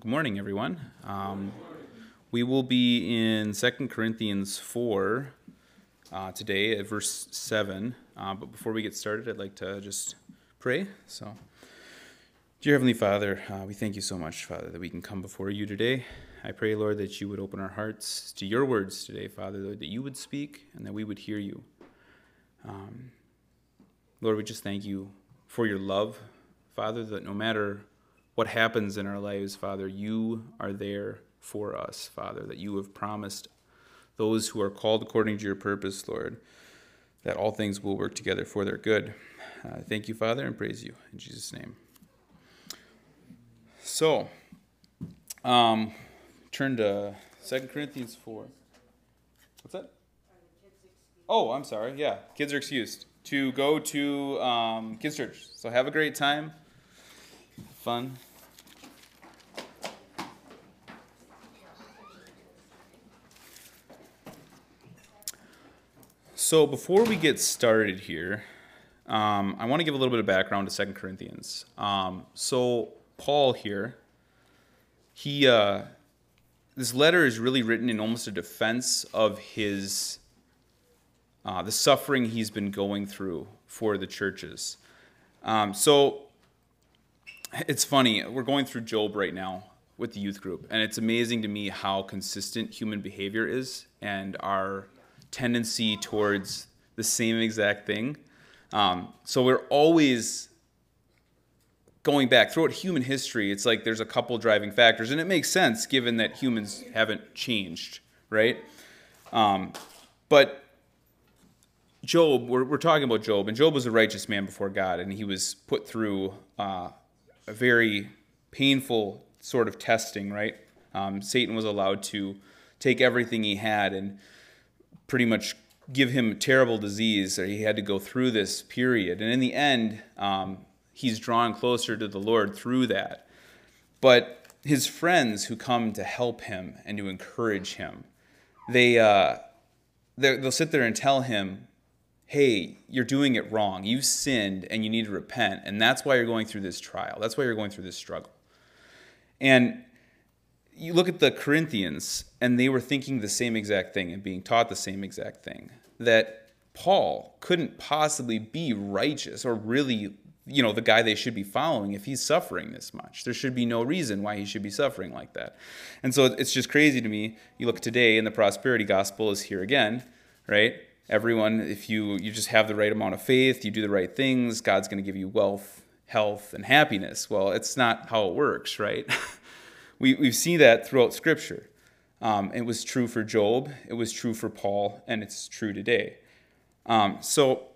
Good morning, everyone. Um, we will be in 2 Corinthians 4 uh, today at verse 7. Uh, but before we get started, I'd like to just pray. So, dear Heavenly Father, uh, we thank you so much, Father, that we can come before you today. I pray, Lord, that you would open our hearts to your words today, Father, Lord, that you would speak and that we would hear you. Um, Lord, we just thank you for your love, Father, that no matter what happens in our lives, Father, you are there for us, Father, that you have promised those who are called according to your purpose, Lord, that all things will work together for their good. Uh, thank you, Father, and praise you in Jesus' name. So, um, turn to 2 Corinthians 4. What's that? Oh, I'm sorry. Yeah, kids are excused to go to um, kids' church. So have a great time. Fun. So before we get started here, um, I want to give a little bit of background to Second Corinthians. Um, so Paul here, he uh, this letter is really written in almost a defense of his uh, the suffering he's been going through for the churches. Um, so it's funny we're going through Job right now with the youth group, and it's amazing to me how consistent human behavior is and our tendency towards the same exact thing. Um, so we're always going back throughout human history. It's like there's a couple driving factors, and it makes sense given that humans haven't changed, right? Um, but Job, we're, we're talking about Job, and Job was a righteous man before God, and he was put through uh, a very painful sort of testing, right? Um, Satan was allowed to take everything he had and pretty much give him a terrible disease. He had to go through this period. And in the end, um, he's drawn closer to the Lord through that. But his friends who come to help him and to encourage him, they, uh, they'll sit there and tell him, hey, you're doing it wrong. You've sinned and you need to repent. And that's why you're going through this trial. That's why you're going through this struggle. And you look at the Corinthians, and they were thinking the same exact thing and being taught the same exact thing that Paul couldn't possibly be righteous or really, you know, the guy they should be following if he's suffering this much. There should be no reason why he should be suffering like that. And so it's just crazy to me. You look today, and the prosperity gospel is here again, right? Everyone, if you you just have the right amount of faith, you do the right things, God's going to give you wealth, health, and happiness. Well, it's not how it works, right? we, we see that throughout Scripture. Um, it was true for Job, it was true for Paul, and it's true today. Um, so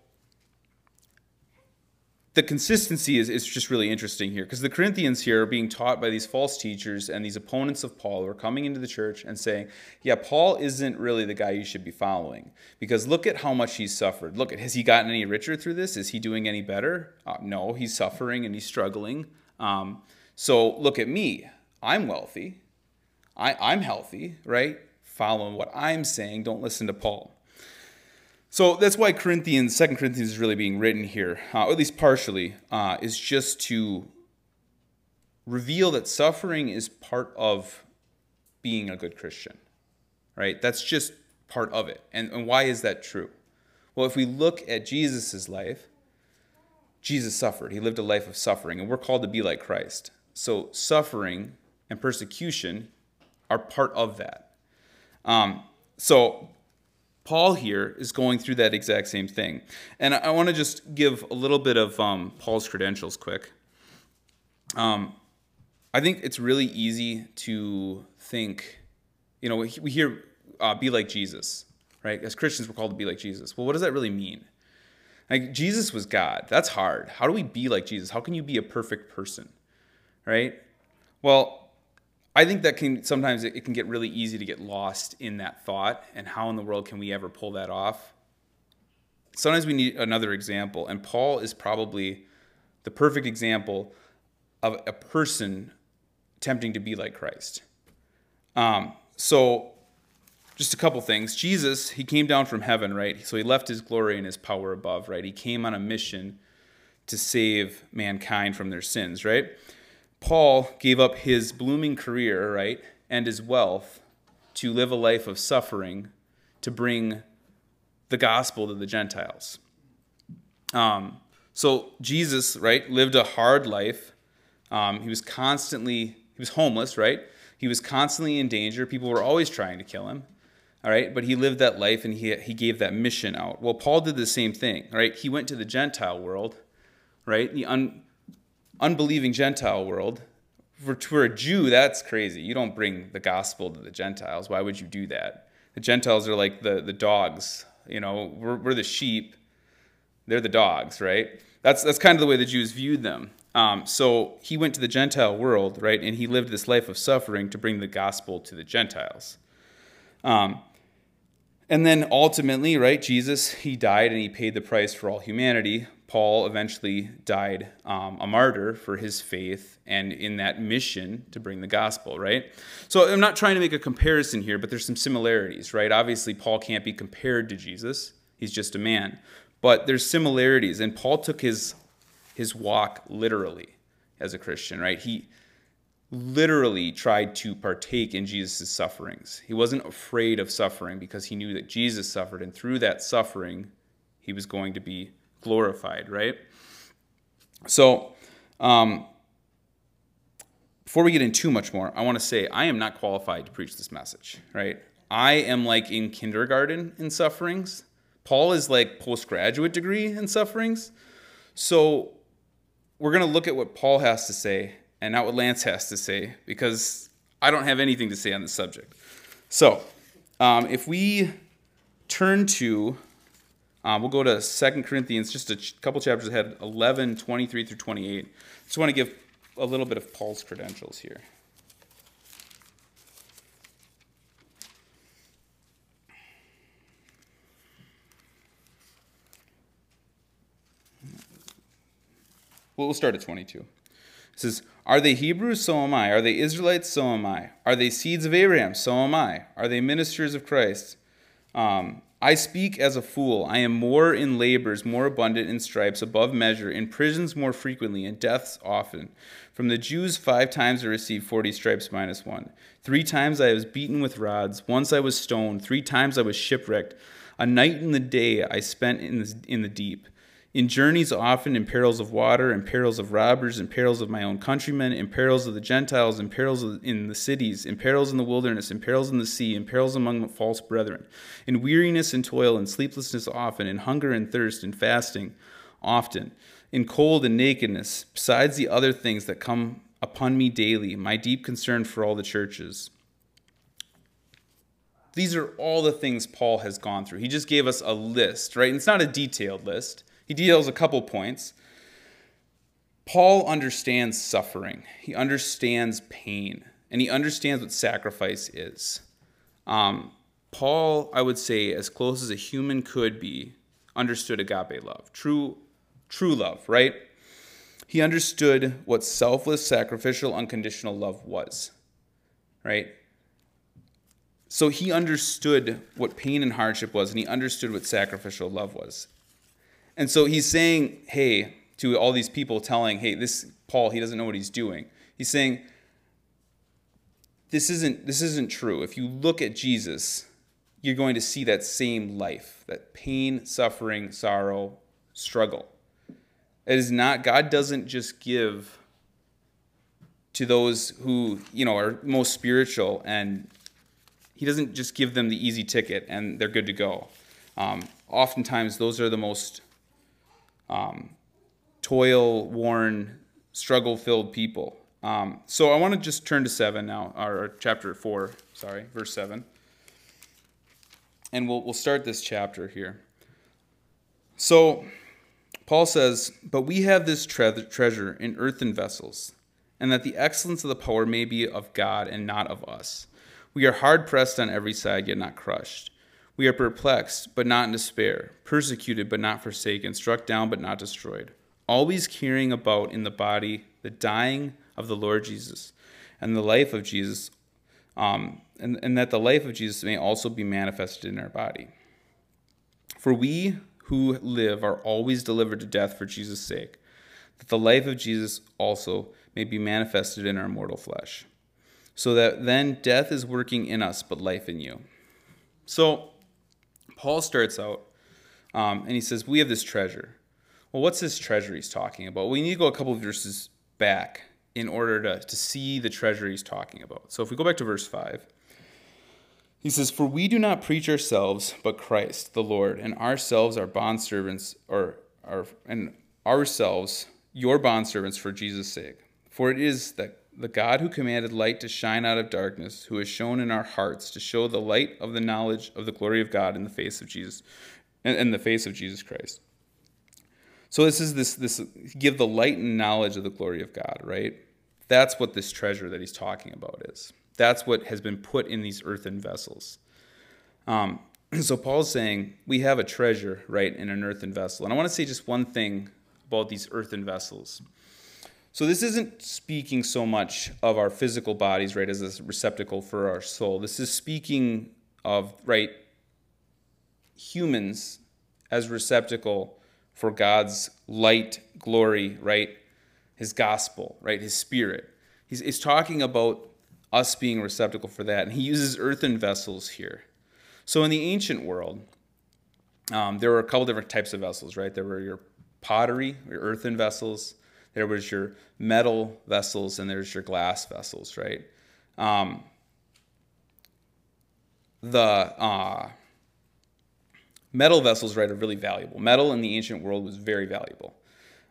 the consistency is, is just really interesting here because the Corinthians here are being taught by these false teachers and these opponents of Paul who are coming into the church and saying, Yeah, Paul isn't really the guy you should be following because look at how much he's suffered. Look, at has he gotten any richer through this? Is he doing any better? Uh, no, he's suffering and he's struggling. Um, so look at me. I'm wealthy. I, I'm healthy, right? Following what I'm saying. Don't listen to Paul. So that's why Corinthians, Second Corinthians is really being written here, uh, or at least partially, uh, is just to reveal that suffering is part of being a good Christian, right? That's just part of it. And, and why is that true? Well, if we look at Jesus' life, Jesus suffered. He lived a life of suffering, and we're called to be like Christ. So suffering and persecution are part of that. Um, so Paul here is going through that exact same thing. And I, want to just give a little bit of um, Paul's credentials quick. Um, I think it's really easy to think, you know, we hear uh, be like Jesus, right? As Christians, we're called to be like Jesus. Well, what does that really mean? Like, Jesus was God. That's hard. How do we be like Jesus? How can you be a perfect person, right? Well, I think that can sometimes it can get really easy to get lost in that thought and how in the world can we ever pull that off? Sometimes we need another example, and Paul is probably the perfect example of a person tempting to be like Christ. Um, so, just a couple things. Jesus, he came down from heaven, right? So he left his glory and his power above, right? He came on a mission to save mankind from their sins, right? Paul gave up his blooming career, right, and his wealth to live a life of suffering to bring the gospel to the Gentiles. Um, so Jesus, right, lived a hard life. Um, he was constantly, he was homeless, right? He was constantly in danger. People were always trying to kill him. All right, but he lived that life and he, he gave that mission out. Well, Paul did the same thing, right? He went to the Gentile world, right? The un, unbelieving Gentile world. For, for a Jew, that's crazy. You don't bring the gospel to the Gentiles. Why would you do that? The Gentiles are like the, the dogs. You know, we're, we're the sheep. They're the dogs, right? That's, that's kind of the way the Jews viewed them. Um, so he went to the Gentile world, right? And he lived this life of suffering to bring the gospel to the Gentiles. Um, and then ultimately, right, Jesus, he died and he paid the price for all humanity. Paul eventually died um, a martyr for his faith and in that mission to bring the gospel, right? So I'm not trying to make a comparison here, but there's some similarities, right? Obviously, Paul can't be compared to Jesus, he's just a man. But there's similarities, and Paul took his, his walk literally as a Christian, right? He, literally tried to partake in Jesus' sufferings. He wasn't afraid of suffering because he knew that Jesus suffered, and through that suffering, he was going to be glorified, right? So, um, before we get into too much more, I want to say I am not qualified to preach this message, right? I am like in kindergarten in sufferings. Paul is like postgraduate degree in sufferings. So, we're going to look at what Paul has to say and not what Lance has to say because I don't have anything to say on the subject. So, um, if we turn to, um, we'll go to Second Corinthians, just a ch- couple chapters ahead, 11, 23 through 28. Just want to give a little bit of Paul's credentials here. We'll start at 22. It says, are they Hebrews? So am I. Are they Israelites? So am I. Are they seeds of Abraham? So am I. Are they ministers of Christ? Um, I speak as a fool. I am more in labors, more abundant in stripes, above measure, in prisons more frequently, in deaths often. From the Jews, five times I received forty stripes minus one. Three times I was beaten with rods. Once I was stoned. Three times I was shipwrecked. A night and the day I spent in the, in the deep in journeys often, in perils of water, in perils of robbers, in perils of my own countrymen, in perils of the Gentiles, in perils in the cities, in perils in the wilderness, in perils in the sea, in perils among false brethren, in weariness and toil, in sleeplessness often, in hunger and thirst, in fasting often, in cold and nakedness, besides the other things that come upon me daily, my deep concern for all the churches. These are all the things Paul has gone through. He just gave us a list, right? And it's not a detailed list he deals a couple points. Paul understands suffering, he understands pain, and he understands what sacrifice is. Um, Paul, I would say, as close as a human could be, understood agape love, true, true love, right? He understood what selfless, sacrificial, unconditional love was, right? So he understood what pain and hardship was, and he understood what sacrificial love was. And so he's saying, hey, to all these people telling, hey, this Paul, he doesn't know what he's doing. He's saying, this isn't this isn't true. If you look at Jesus, you're going to see that same life, that pain, suffering, sorrow, struggle. It is not God doesn't just give to those who, you know, are most spiritual and he doesn't just give them the easy ticket and they're good to go. Um, oftentimes, those are the most um, toil worn, struggle filled people. Um, so I want to just turn to 7 now, or, chapter 4, sorry, verse 7. And we'll, we'll start this chapter here. So Paul says, But we have this tre- treasure in earthen vessels, and that the excellence of the power may be of God and not of us. We are hard pressed on every side, yet not crushed we are perplexed, but not in despair, persecuted, but not forsaken, struck down, but not destroyed, always carrying about in the body the dying of the Lord Jesus and the life of Jesus, um, and, and that the life of Jesus may also be manifested in our body. For we who live are always delivered to death for Jesus' sake, that the life of Jesus also may be manifested in our mortal flesh. So that then death is working in us, but life in you. So Paul starts out um, and he says, We have this treasure. Well, what's this treasure he's talking about? We need to go a couple of verses back in order to, to see the treasure he's talking about. So if we go back to verse 5, he says, For we do not preach ourselves, but Christ, the Lord, and ourselves are bondservants, or our, and ourselves your bondservants for Jesus' sake. For it is that the God who commanded light to shine out of darkness, who has shown in our hearts to show the light of the knowledge of the glory of God in the face of Jesus, in the face of Jesus Christ. So this is this this give the light and knowledge of the glory of God, right? That's what this treasure that he's talking about is. That's what has been put in these earthen vessels. Um, so Paul's saying we have a treasure, right, in an earthen vessel. And I want to say just one thing about these earthen vessels. So this isn't speaking so much of our physical bodies, right, as a receptacle for our soul. This is speaking of, right, humans as receptacle for God's light, glory, right? His gospel, right? His spirit. He's, he's talking about us being receptacle for that. And he uses earthen vessels here. So in the ancient world, um, there were a couple different types of vessels, right? There were your pottery, your earthen vessels. There was your metal vessels, and there's your glass vessels, right? Um, the uh, metal vessels, right, are really valuable. Metal in the ancient world was very valuable.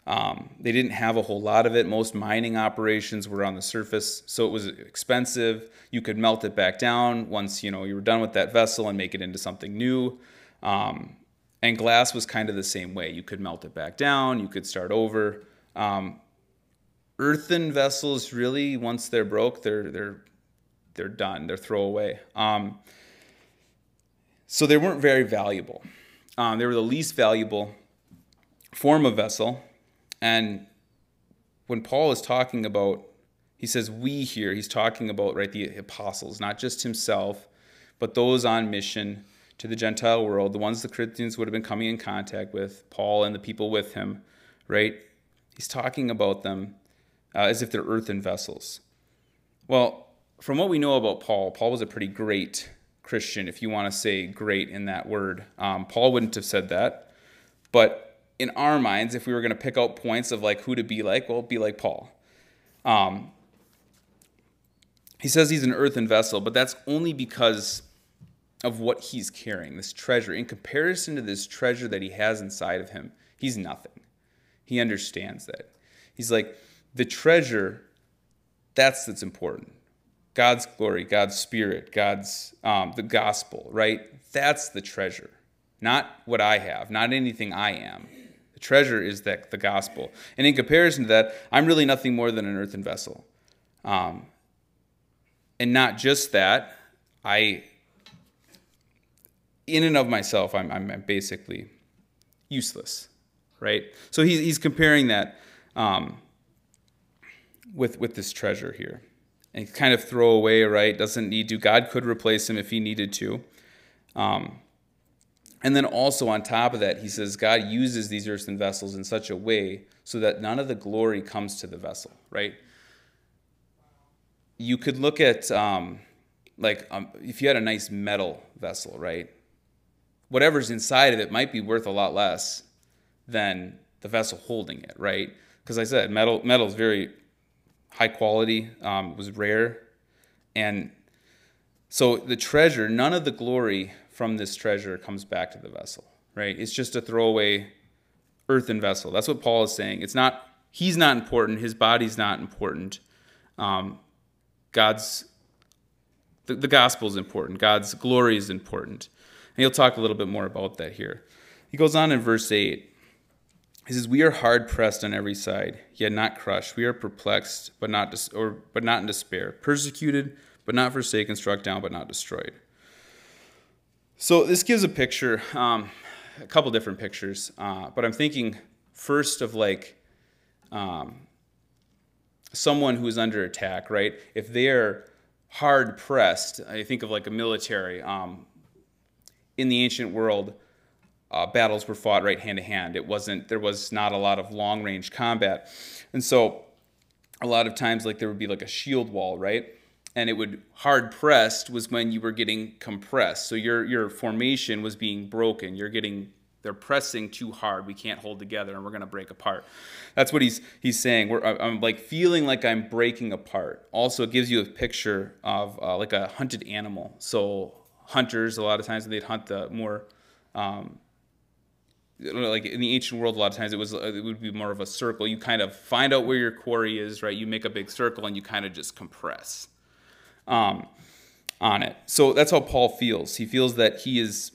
Um, they didn't have a whole lot of it. Most mining operations were on the surface, so it was expensive. You could melt it back down once you know you were done with that vessel and make it into something new. Um, and glass was kind of the same way. You could melt it back down. You could start over. Um, earthen vessels, really, once they're broke, they're they're they're done. They're throwaway. Um, so they weren't very valuable. Um, they were the least valuable form of vessel. And when Paul is talking about, he says we here, he's talking about, right, the apostles, not just himself, but those on mission to the Gentile world, the ones the Corinthians would have been coming in contact with, Paul and the people with him, right? He's talking about them uh, as if they're earthen vessels. Well, from what we know about Paul, Paul was a pretty great Christian, if you want to say great in that word. Um, Paul wouldn't have said that. But in our minds, if we were going to pick out points of like who to be like, well, be like Paul. Um, he says he's an earthen vessel, but that's only because of what he's carrying, this treasure. In comparison to this treasure that he has inside of him, he's nothing. He understands that. He's like, the treasure, that's that's important. God's glory, God's spirit, God's um, the gospel, right? That's the treasure, not what I have, not anything I am. The treasure is that the gospel, and in comparison to that, I'm really nothing more than an earthen vessel. Um, and not just that, I, in and of myself, I'm, I'm basically useless, right? So he's, he's comparing that um, with with this treasure here and kind of throw away, right? Doesn't need to. God could replace him if he needed to. Um, and then also on top of that, he says God uses these earthen vessels in such a way so that none of the glory comes to the vessel, right? You could look at, um, like, um, if you had a nice metal vessel, right? Whatever's inside of it might be worth a lot less than the vessel holding it, right? Because I said metal metal is very high quality, um, was rare. And so the treasure, none of the glory from this treasure comes back to the vessel, right? It's just a throwaway earthen vessel. That's what Paul is saying. It's not, he's not important, his body's not important. Um, God's, the, the gospel is important, God's glory is important. And he'll talk a little bit more about that here. He goes on in verse 8 he says, "We are hard pressed on every side, yet not crushed. We are perplexed, but not dis- or but not in despair. Persecuted, but not forsaken. Struck down, but not destroyed." So this gives a picture, um, a couple different pictures. Uh, but I'm thinking first of like um, someone who is under attack, right? If they're hard pressed, I think of like a military. Um, in the ancient world, uh, battles were fought right hand to hand. It wasn't there was not a lot of long range combat, and so a lot of times like there would be like a shield wall, right? And it would hard pressed was when you were getting compressed. So your your formation was being broken. You're getting they're pressing too hard. We can't hold together, and we're going to break apart. That's what he's he's saying. We're, I'm like feeling like I'm breaking apart. Also, it gives you a picture of uh, like a hunted animal. So hunters, a lot of times, they'd hunt the more um, like in the ancient world a lot of times it was it would be more of a circle. You kind of find out where your quarry is right? You make a big circle and you kind of just compress um, on it. So that's how paul feels. He feels that he is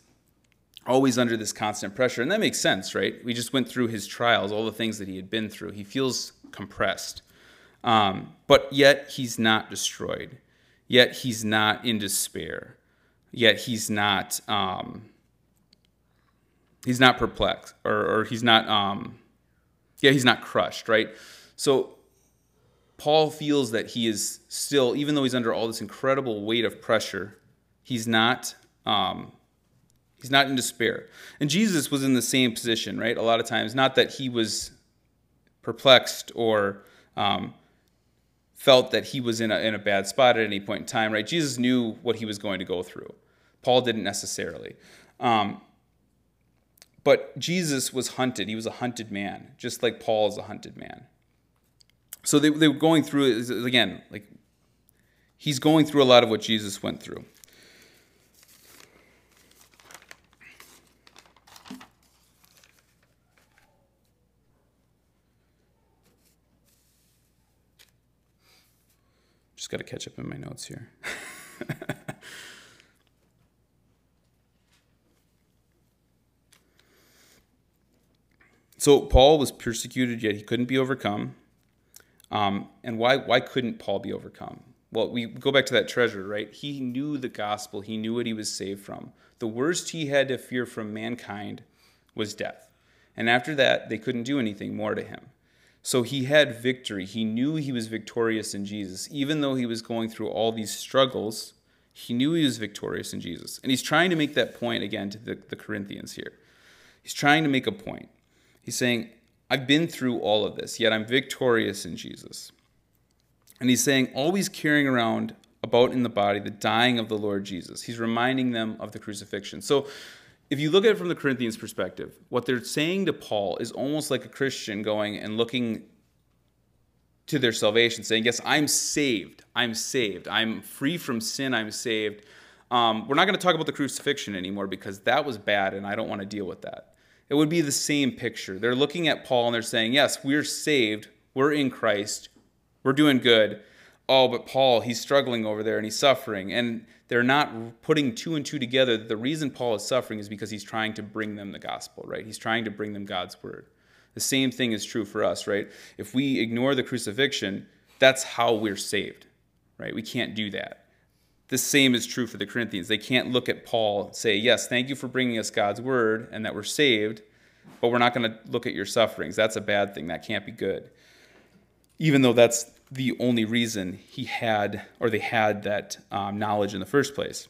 always under this constant pressure and that makes sense right? We just went through his trials all the things that he had been through. He feels compressed um, but yet he's not destroyed. Yet he's not in despair. Yet he's not um, he's not perplexed or, or he's not um, yeah he's not crushed right? So paul feels that he is still even though he's under all this incredible weight of pressure he's not um, he's not in despair. And jesus was in the same position right? A lot of times not that he was perplexed or um, felt that he was in a, in a bad spot at any point in time right? Jesus knew what he was going to go through. Paul didn't necessarily. Um, but Jesus was hunted. He was a hunted man, just like Paul is a hunted man. So they, they were going through, again, like he's going through a lot of what Jesus went through. Just got to catch up in my notes here. So Paul was persecuted, yet he couldn't be overcome. Um, and why, why couldn't Paul be overcome? Well, we go back to that treasure, right? He knew the gospel, he knew what he was saved from. The worst he had to fear from mankind was death. And after that, they couldn't do anything more to him. So he had victory. He knew he was victorious in Jesus. Even though he was going through all these struggles, he knew he was victorious in Jesus. And he's trying to make that point again to the, the Corinthians here. He's trying to make a point. He's saying, I've been through all of this, yet I'm victorious in Jesus. And he's saying, always carrying around about in the body the dying of the Lord Jesus. He's reminding them of the crucifixion. So if you look at it from the Corinthians perspective, what they're saying to Paul is almost like a Christian going and looking to their salvation, saying, Yes, I'm saved. I'm saved. I'm free from sin. I'm saved. Um, we're not going to talk about the crucifixion anymore because that was bad and I don't want to deal with that it would be the same picture. They're looking at Paul and they're saying, Yes, we're saved. We're in Christ. We're doing good. Oh, but Paul, he's struggling over there and he's suffering. And they're not putting two and two together that the reason Paul is suffering is because he's trying to bring them the gospel, right? He's trying to bring them God's word. The same thing is true for us, right? If we ignore the crucifixion, that's how we're saved, right? We can't do that. The same is true for the Corinthians. They can't look at Paul say, Yes, thank you for bringing us God's word and that we're saved, but we're not going to look at your sufferings. That's a bad thing. That can't be good. Even though that's the only reason he had or they had that um, knowledge in the first place.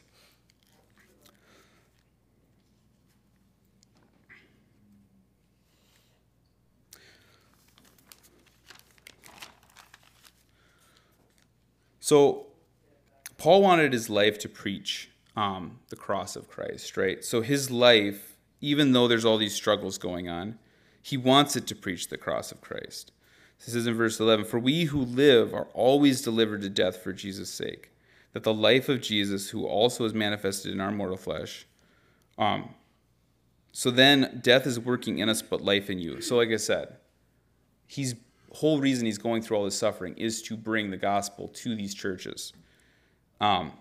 So Paul wanted his life to preach um, the cross of Christ, right? So his life, even though there's all these struggles going on, he wants it to preach the cross of Christ. This is in verse 11 For we who live are always delivered to death for Jesus' sake, that the life of Jesus, who also is manifested in our mortal flesh, um, so then death is working in us, but life in you. So, like I said, he's whole reason he's going through all this suffering is to bring the gospel to these churches. Um,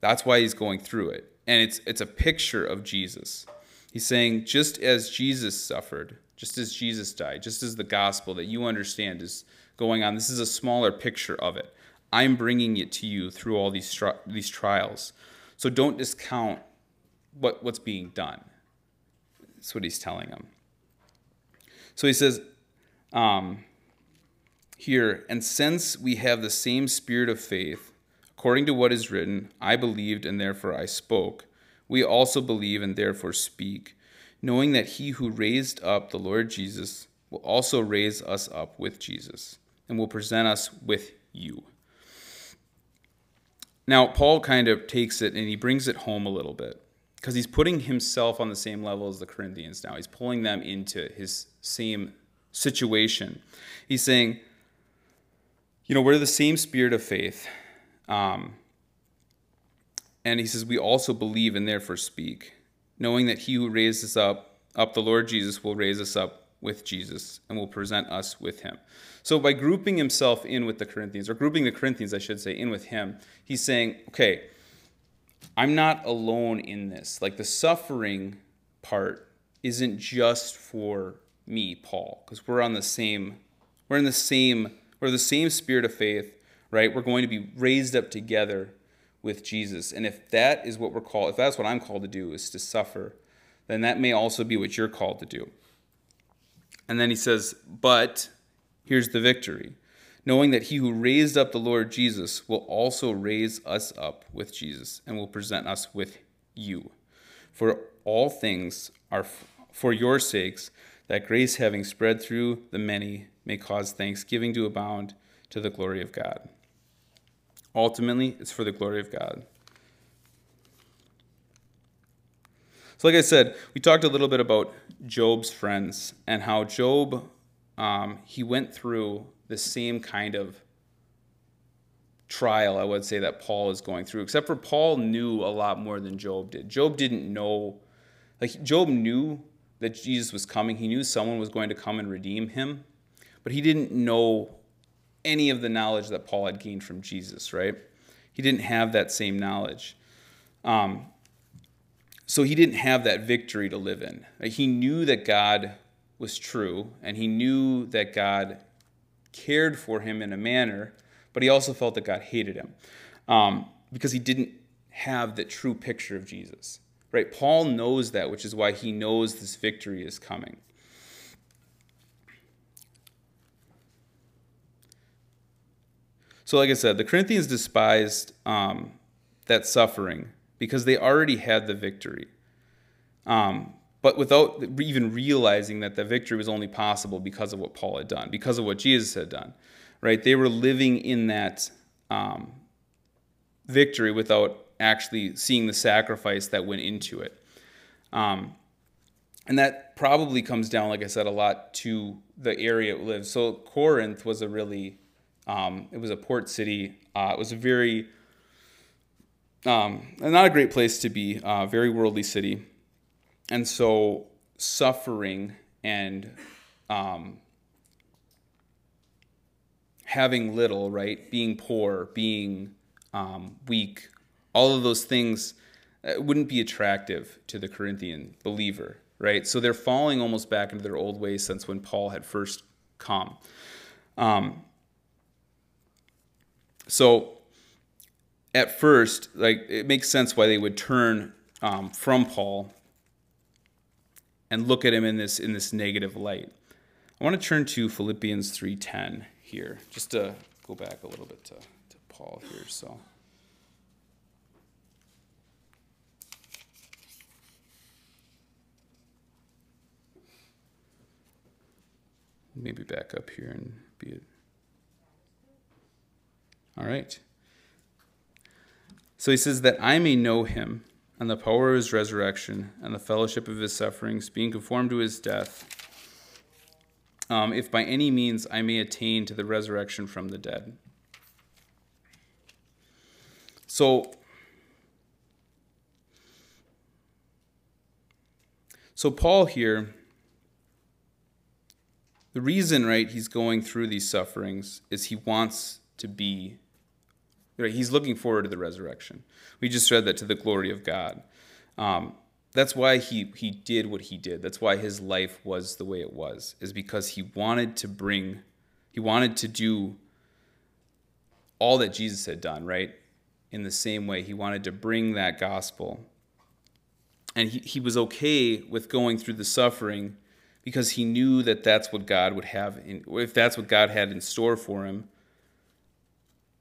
that's why he's going through it. And it's, it's a picture of Jesus. He's saying, just as Jesus suffered, just as Jesus died, just as the gospel that you understand is going on, this is a smaller picture of it. I'm bringing it to you through all these, these trials. So don't discount what, what's being done. That's what he's telling them. So he says um, here, and since we have the same spirit of faith, According to what is written, I believed and therefore I spoke. We also believe and therefore speak, knowing that he who raised up the Lord Jesus will also raise us up with Jesus and will present us with you. Now, Paul kind of takes it and he brings it home a little bit because he's putting himself on the same level as the Corinthians now. He's pulling them into his same situation. He's saying, you know, we're the same spirit of faith. Um, and he says, we also believe and therefore speak, knowing that he who raised us up, up the Lord Jesus, will raise us up with Jesus and will present us with him. So by grouping himself in with the Corinthians, or grouping the Corinthians, I should say, in with him, he's saying, okay, I'm not alone in this. Like the suffering part isn't just for me, Paul, because we're on the same, we're in the same, we're the same spirit of faith, right? We're going to be raised up together with Jesus. And if that is what we're called, if that's what I'm called to do, is to suffer, then that may also be what you're called to do. And then he says, But here's the victory knowing that he who raised up the Lord Jesus will also raise us up with Jesus and will present us with you. For all things are for your sakes, that grace having spread through the many may cause thanksgiving to abound to the glory of God. Ultimately, it's for the glory of God. So, like I said, we talked a little bit about Job's friends and how Job um, he went through the same kind of trial, I would say, that Paul is going through, except for Paul knew a lot more than Job did. Job didn't know, like, Job knew that Jesus was coming, he knew someone was going to come and redeem him, but he didn't know any of the knowledge that Paul had gained from Jesus, right? He didn't have that same knowledge. Um, so he didn't have that victory to live in. He knew that God was true, and he knew that God cared for him in a manner, but he also felt that God hated him um, because he didn't have the true picture of Jesus. Right? Paul knows that, which is why he knows this victory is coming. So, like I said, the Corinthians despised um, that suffering because they already had the victory. Um, but without even realizing that the victory was only possible because of what Paul had done, because of what Jesus had done, right? They were living in that um, victory without actually seeing the sacrifice that went into it. Um, and that probably comes down, like I said, a lot to the area it lives. So Corinth was a really, um, it was a port city. Uh, it was a very, um, not a great place to be, uh, very worldly city. And so suffering and um, having little, right? Being poor, being um, weak, all of those things uh, wouldn't be attractive to the Corinthian believer, right? So they're falling almost back into their old ways since when Paul had first come. Um, so at first, like it makes sense why they would turn um, from Paul and look at him in this in this negative light. I want to turn to Philippians 3:10 here, just to go back a little bit to, to Paul here. So. Maybe back up here and be it. All right. So he says that I may know him and the power of his resurrection and the fellowship of his sufferings, being conformed to his death, um, if by any means I may attain to the resurrection from the dead. So, so Paul here, the reason, right, he's going through these sufferings is he wants to be Right? He's looking forward to the resurrection. We just read that to the glory of God. Um, that's why he he did what he did. That's why his life was the way it was. Is because he wanted to bring, he wanted to do all that Jesus had done. Right. In the same way, he wanted to bring that gospel. And he, he was okay with going through the suffering because he knew that that's what God would have in, if that's what God had in store for him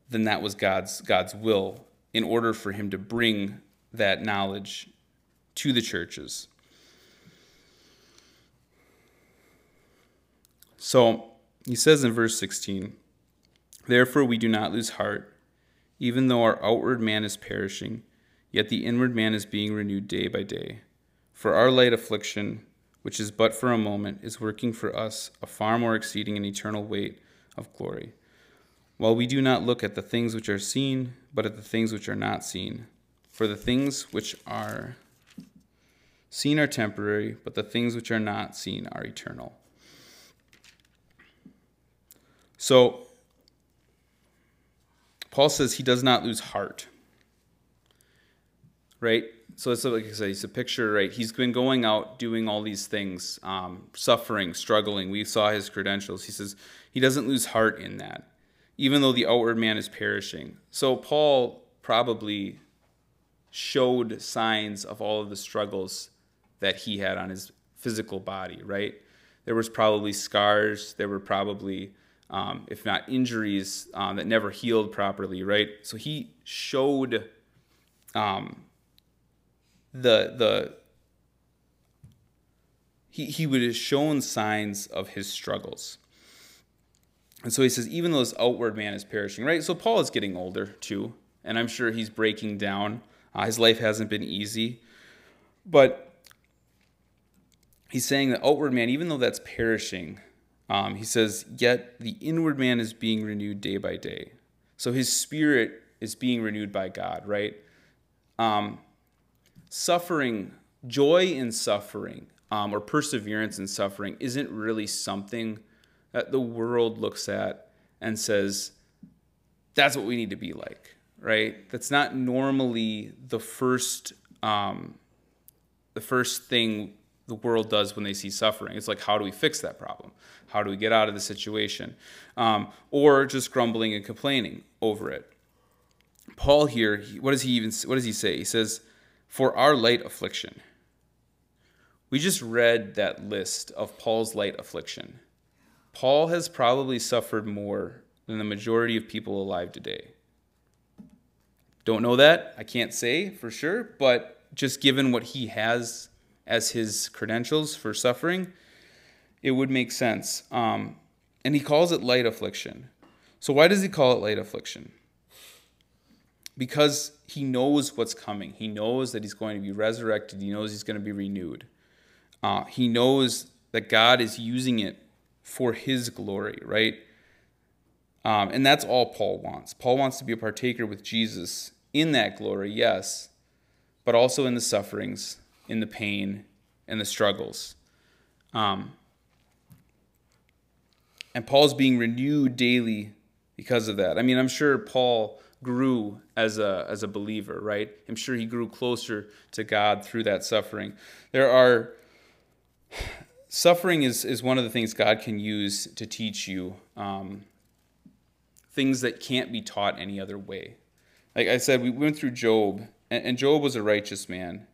then that was God's God's will in order for him to bring that knowledge to the churches. So he says in verse 16, Therefore, we do not lose heart, even though our outward man is perishing, yet the inward man is being renewed day by day. For our light affliction, which is but for a moment, is working for us a far more exceeding and eternal weight of glory. While we do not look at the things which are seen, but at the things which are not seen. For the things which are seen are temporary, but the things which are not seen are eternal. So, Paul says he does not lose heart. Right? So it's like I said, it's a picture, right? He's been going out doing all these things, um, suffering, struggling. We saw his credentials. He says he doesn't lose heart in that, even though the outward man is perishing. So Paul probably showed signs of all of the struggles that he had on his physical body, right? There was probably scars. There were probably um, if not injuries um, that never healed properly, right? So he showed um, the the he he would have shown signs of his struggles. And so he says, even though this outward man is perishing, right? So Paul is getting older too, and I'm sure he's breaking down. Uh, his life hasn't been easy, but he's saying the outward man, even though that's perishing, um, he says, Yet the inward man is being renewed day by day. So his spirit is being renewed by God, right? Um, suffering, joy in suffering, um, or perseverance in suffering isn't really something that the world looks at and says, that's what we need to be like, right? That's not normally the first, um, the first thing the world does when they see suffering. It's like, how do we fix that problem? How do we get out of the situation? Um, or just grumbling and complaining over it. Paul here, what does he even what does he say? He says, "For our light affliction." We just read that list of Paul's light affliction. Paul has probably suffered more than the majority of people alive today. Don't know that. I can't say for sure, but just given what he has as his credentials for suffering, it would make sense. Um, and he calls it light affliction. So, why does he call it light affliction? Because he knows what's coming. He knows that he's going to be resurrected. He knows he's going to be renewed. Uh, he knows that God is using it for his glory, right? Um, and that's all Paul wants. Paul wants to be a partaker with Jesus in that glory, yes, but also in the sufferings in the pain and the struggles. Um, and Paul's being renewed daily because of that. I mean, I'm sure Paul grew as a as a believer, right? I'm sure he grew closer to God through that suffering. There are suffering is is one of the things God can use to teach you um, things that can't be taught any other way. Like I said, we went through Job, and, and Job was a righteous man.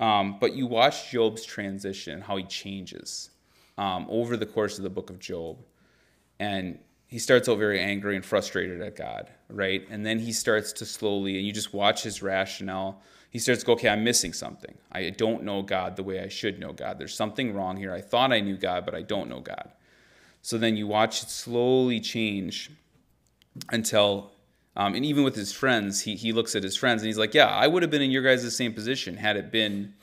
Um, but you watch Job's transition, how he changes um, over the course of the book of Job. And he starts out very angry and frustrated at God, right? And then he starts to slowly, and you just watch his rationale. He starts to go, okay, I'm missing something. I don't know God the way I should know God. There's something wrong here. I thought I knew God, but I don't know God. So then you watch it slowly change until um, and even with his friends, he, he looks at his friends and he's like, Yeah, I would have been in your guys' same position had it been,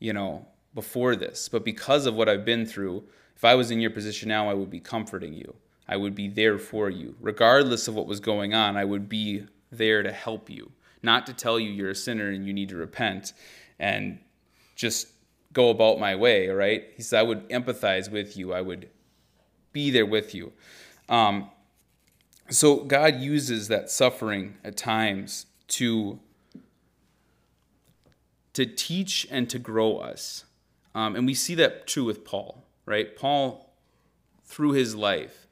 you know, before this. But because of what I've been through, if I was in your position now, I would be comforting you. I would be there for you. Regardless of what was going on, I would be there to help you, not to tell you you're a sinner and you need to repent and just go about my way, right? He said, I would empathize with you, I would be there with you. Um, so God uses that suffering at times to to teach and to grow us. Um, and we see that too with Paul, right? Paul, through his life,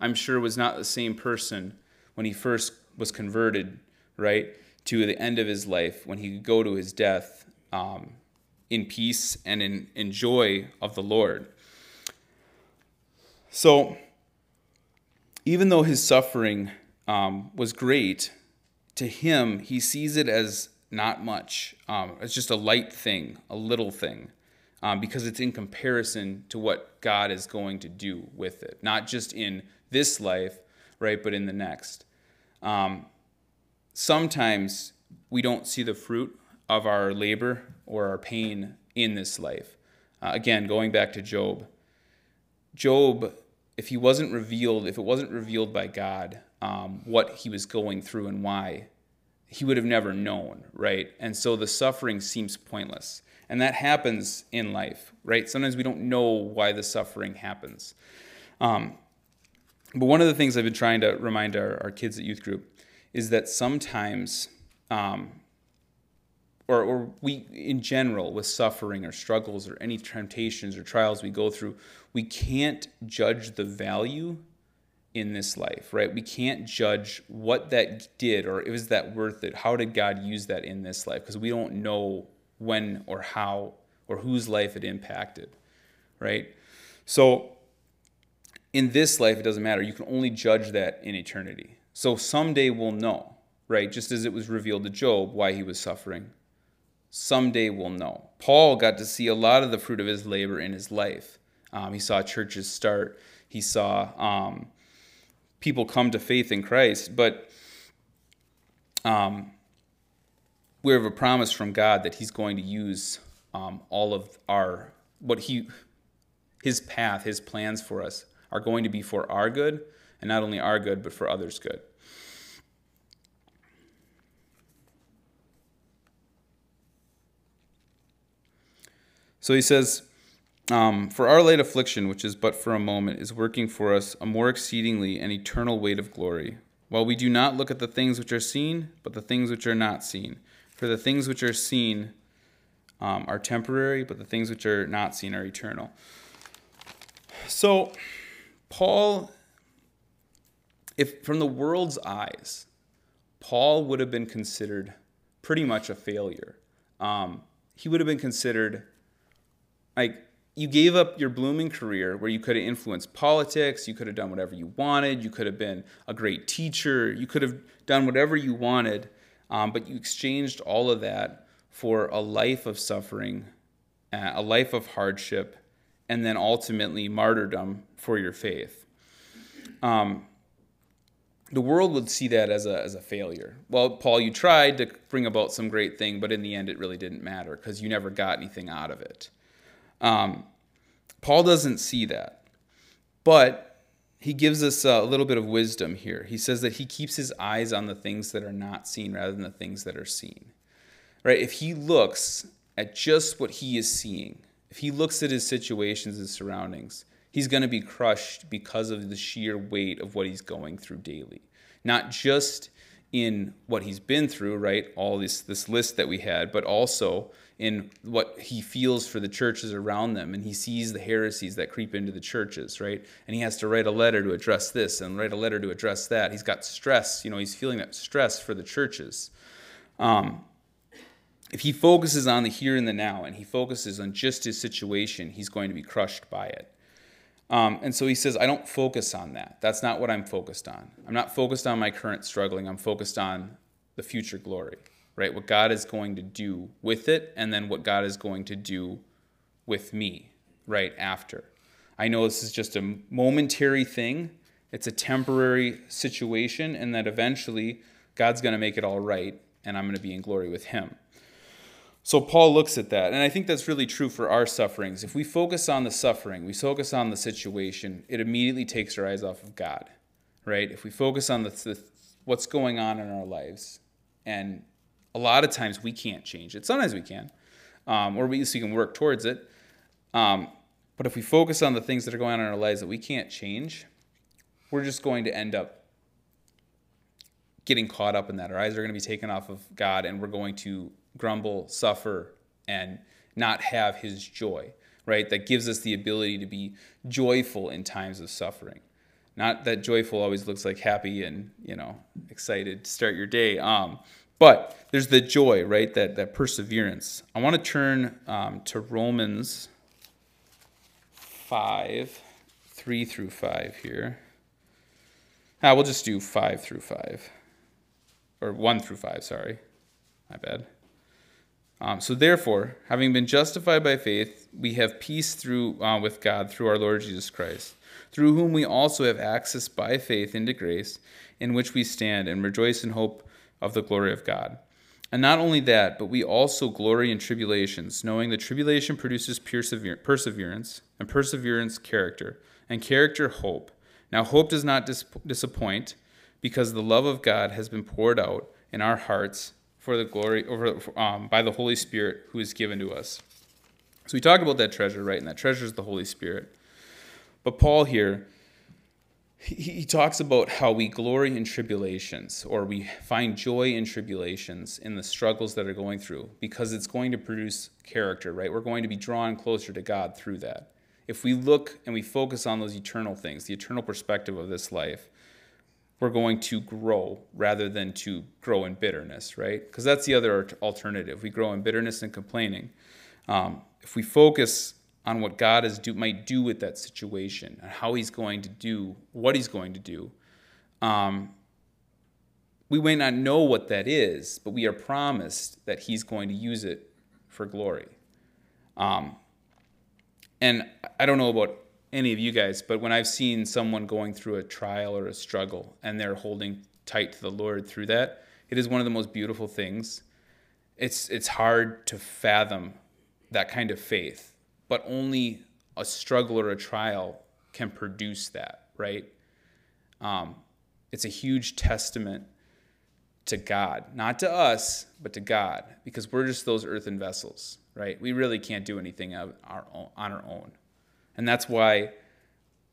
I'm sure was not the same person when he first was converted, right? To the end of his life, when he could go to his death um, in peace and in, in joy of the Lord. So, even though his suffering um, was great, to him, he sees it as not much. Um, it's just a light thing, a little thing, um, because it's in comparison to what God is going to do with it. Not just in this life, right? But in the next. Um, sometimes we don't see the fruit of our labor or our pain in this life. Uh, again, going back to Job, Job, if he wasn't revealed, if it wasn't revealed by God um, what he was going through and why, he would have never known, right? And so the suffering seems pointless. And that happens in life, right? Sometimes we don't know why the suffering happens. Um, but one of the things I've been trying to remind our, our kids at youth group is that sometimes, um, or, or we in general, with suffering or struggles or any temptations or trials we go through, we can't judge the value in this life, right? We can't judge what that did or is that worth it? How did God use that in this life? Because we don't know when or how or whose life it impacted, right? So in this life, it doesn't matter. You can only judge that in eternity. So someday we'll know, right? Just as it was revealed to Job why he was suffering. Someday we'll know. Paul got to see a lot of the fruit of his labor in his life. Um, he saw churches start. He saw um, people come to faith in Christ. But um, we have a promise from God that He's going to use um, all of our what He His path, His plans for us are going to be for our good, and not only our good, but for others' good. So he says, um, For our light affliction, which is but for a moment, is working for us a more exceedingly and eternal weight of glory, while we do not look at the things which are seen, but the things which are not seen. For the things which are seen um, are temporary, but the things which are not seen are eternal. So, Paul, if from the world's eyes, Paul would have been considered pretty much a failure. Um, he would have been considered like you gave up your blooming career where you could have influenced politics, you could have done whatever you wanted, you could have been a great teacher, you could have done whatever you wanted, um, but you exchanged all of that for a life of suffering, uh, a life of hardship, and then ultimately martyrdom for your faith. Um, the world would see that as a, as a failure. Well, Paul, you tried to bring about some great thing, but in the end, it really didn't matter because you never got anything out of it. Um, Paul doesn't see that, but he gives us a little bit of wisdom here. He says that he keeps his eyes on the things that are not seen rather than the things that are seen. Right? If he looks at just what he is seeing, if he looks at his situations and surroundings, he's going to be crushed because of the sheer weight of what he's going through daily. Not just in what he's been through, right? All this this list that we had, but also in what he feels for the churches around them and he sees the heresies that creep into the churches, right? And he has to write a letter to address this and write a letter to address that. He's got stress, you know, he's feeling that stress for the churches. Um, if he focuses on the here and the now and he focuses on just his situation, he's going to be crushed by it. Um, and so he says, I don't focus on that. That's not what I'm focused on. I'm not focused on my current struggling. I'm focused on the future glory, right? What God is going to do with it, and then what God is going to do with me right after. I know this is just a momentary thing, it's a temporary situation, and that eventually God's going to make it all right, and I'm going to be in glory with Him. So Paul looks at that, and I think that's really true for our sufferings. If we focus on the suffering, we focus on the situation, it immediately takes our eyes off of God, right? If we focus on the, the what's going on in our lives, and a lot of times we can't change it. Sometimes we can, um, or we, we can work towards it. Um, but if we focus on the things that are going on in our lives that we can't change, we're just going to end up getting caught up in that. Our eyes are going to be taken off of God, and we're going to grumble, suffer, and not have his joy, right? That gives us the ability to be joyful in times of suffering. Not that joyful always looks like happy and, you know, excited to start your day. Um, but there's the joy, right? That, that perseverance. I want to turn um, to Romans 5, 3 through 5 here. Ah, we'll just do 5 through 5. Or 1 through 5, sorry. My bad. Um, so therefore, having been justified by faith, we have peace through uh, with God through our Lord Jesus Christ, through whom we also have access by faith into grace, in which we stand and rejoice in hope of the glory of God. And not only that, but we also glory in tribulations, knowing that tribulation produces perseverance, and perseverance, character, and character, hope. Now, hope does not dis- disappoint, because the love of God has been poured out in our hearts for the glory over um, by the Holy Spirit who is given to us. So we talk about that treasure, right? And that treasure is the Holy Spirit. But Paul here, he, he talks about how we glory in tribulations, or we find joy in tribulations, in the struggles that are going through, because it's going to produce character, right? We're going to be drawn closer to God through that. If we look and we focus on those eternal things, the eternal perspective of this life, we're going to grow rather than to grow in bitterness, right? Because that's the other alternative. We grow in bitterness and complaining. Um, if we focus on what God is do, might do with that situation and how He's going to do what He's going to do, um, we may not know what that is, but we are promised that He's going to use it for glory. Um, and I don't know about any of you guys, but when I've seen someone going through a trial or a struggle and they're holding tight to the Lord through that, it is one of the most beautiful things. It's it's hard to fathom that kind of faith, but only a struggle or a trial can produce that, right? Um, it's a huge testament to God, not to us, but to God, because we're just those earthen vessels, right? We really can't do anything on our own. And that's why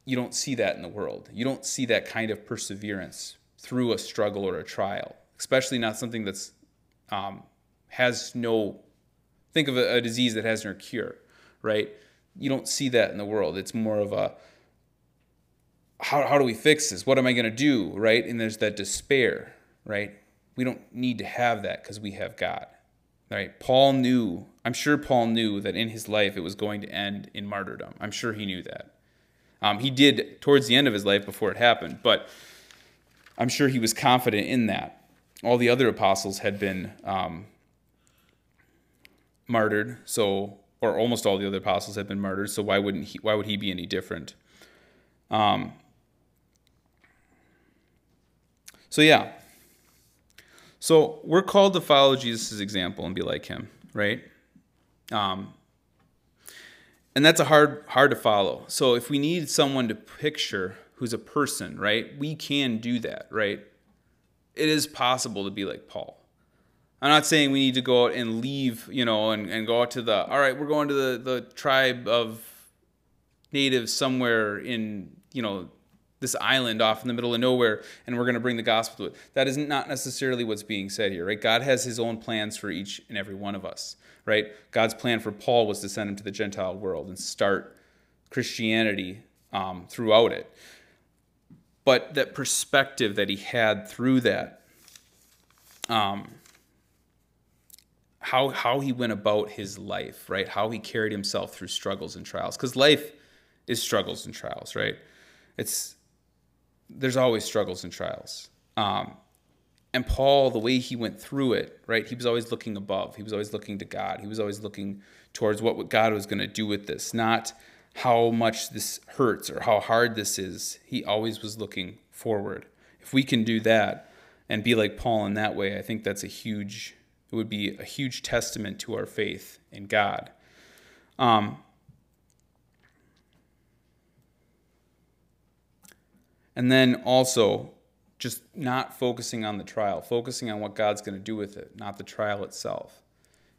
you don't see that in the world. You don't see that kind of perseverance through a struggle or a trial, especially not something that's um, has no. Think of a, a disease that has no cure, right? You don't see that in the world. It's more of a how, how do we fix this? What am I going to do? Right? And there's that despair, right? We don't need to have that because we have God. Right? Paul knew, I'm sure Paul knew that in his life it was going to end in martyrdom. I'm sure he knew that. Um, he did towards the end of his life before it happened, but I'm sure he was confident in that. All the other apostles had been um, martyred, so or almost all the other apostles had been martyred. So why wouldn't he? Why would he be any different? Um, so yeah, so we're called to follow Jesus' example and be like him, right? Um, and that's a hard hard to follow. So if we need someone to picture who's a person, right? We can do that, right? It is possible to be like Paul. I'm not saying we need to go out and leave, you know, and, and go out to the all right, we're going to the, the tribe of natives somewhere in, you know, this island off in the middle of nowhere and we're going to bring the gospel to it. That is not necessarily what's being said here, right? God has his own plans for each and every one of us, right? God's plan for Paul was to send him to the Gentile world and start Christianity um, throughout it. But that perspective that he had through that, um, how, how he went about his life, right? How he carried himself through struggles and trials. Because life is struggles and trials, right? It's there's always struggles and trials. Um, and Paul, the way he went through it, right? He was always looking above. He was always looking to God. He was always looking towards what God was going to do with this, not how much this hurts or how hard this is. He always was looking forward. If we can do that and be like Paul in that way, I think that's a huge, it would be a huge testament to our faith in God. Um, And then also just not focusing on the trial, focusing on what God's going to do with it, not the trial itself.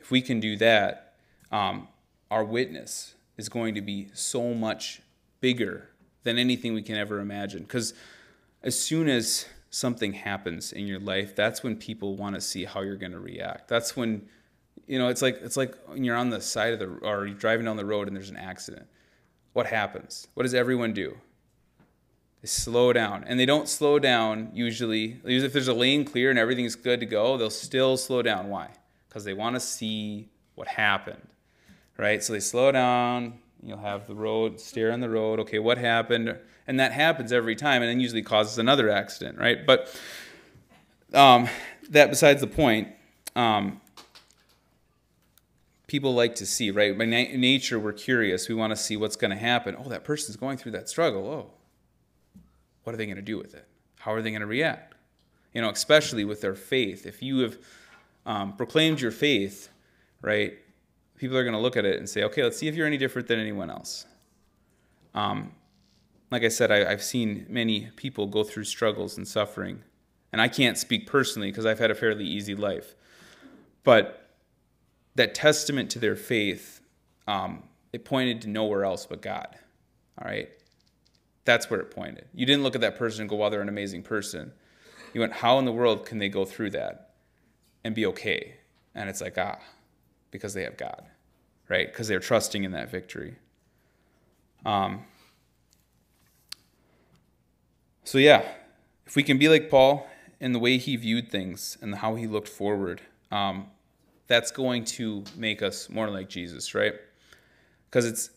If we can do that, um, our witness is going to be so much bigger than anything we can ever imagine. Because as soon as something happens in your life, that's when people want to see how you're going to react. That's when, you know, it's like it's like when you're on the side of the or you're driving down the road and there's an accident. What happens? What does everyone do? They slow down. And they don't slow down usually. If there's a lane clear and everything's good to go, they'll still slow down. Why? Because they want to see what happened. Right? So they slow down. You'll have the road, stare on the road. Okay, what happened? And that happens every time and then usually causes another accident, right? But um, that besides the point, um, people like to see, right? By na- nature, we're curious. We want to see what's going to happen. Oh, that person's going through that struggle. Oh, what are they going to do with it? How are they going to react? You know, especially with their faith. If you have um, proclaimed your faith, right, people are going to look at it and say, okay, let's see if you're any different than anyone else. Um, like I said, I, I've seen many people go through struggles and suffering. And I can't speak personally because I've had a fairly easy life. But that testament to their faith, um, it pointed to nowhere else but God. All right? That's where it pointed. You didn't look at that person and go, wow, they're an amazing person. You went, how in the world can they go through that and be okay? And it's like, ah, because they have God, right? Because they're trusting in that victory. Um, so, yeah, if we can be like Paul in the way he viewed things and how he looked forward, um, that's going to make us more like Jesus, right? Because it's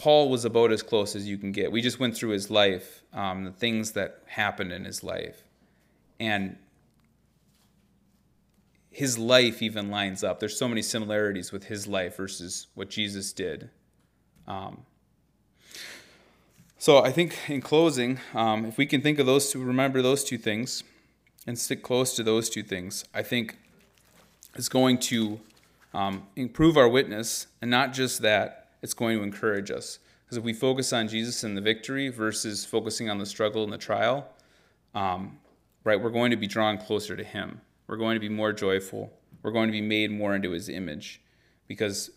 Paul was about as close as you can get. We just went through his life, um, the things that happened in his life, and his life even lines up. There's so many similarities with his life versus what Jesus did. Um, so I think in closing, um, if we can think of those two, remember those two things, and stick close to those two things, I think it's going to um, improve our witness, and not just that, it's going to encourage us. Because if we focus on Jesus and the victory versus focusing on the struggle and the trial, um, right, we're going to be drawn closer to Him. We're going to be more joyful. We're going to be made more into His image, because,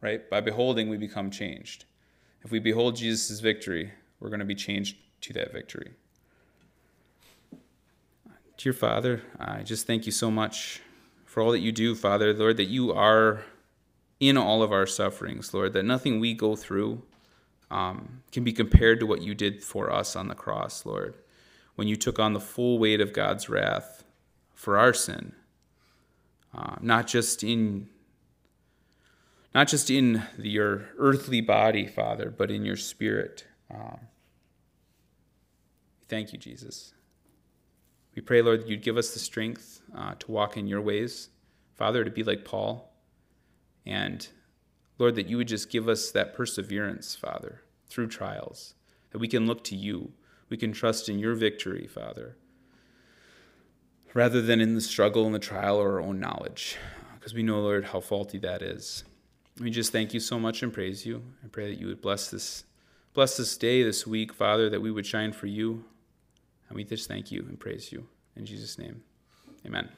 right, by beholding we become changed. If we behold Jesus' victory, we're going to be changed to that victory. Dear Father, I just thank you so much for all that you do, Father, Lord, that you are in all of our sufferings, Lord, that nothing we go through um, can be compared to what you did for us on the cross, Lord, when you took on the full weight of God's wrath for our sin, uh, not just in not just in your earthly body, Father, but in your spirit. Um, thank you, Jesus. We pray, Lord, that you'd give us the strength uh, to walk in your ways, Father, to be like Paul. And Lord, that you would just give us that perseverance, Father, through trials, that we can look to you. We can trust in your victory, Father, rather than in the struggle and the trial or our own knowledge, because we know, Lord, how faulty that is. We just thank you so much and praise you. I pray that you would bless this Bless this day, this week, Father, that we would shine for you. And we just thank you and praise you. In Jesus' name, amen.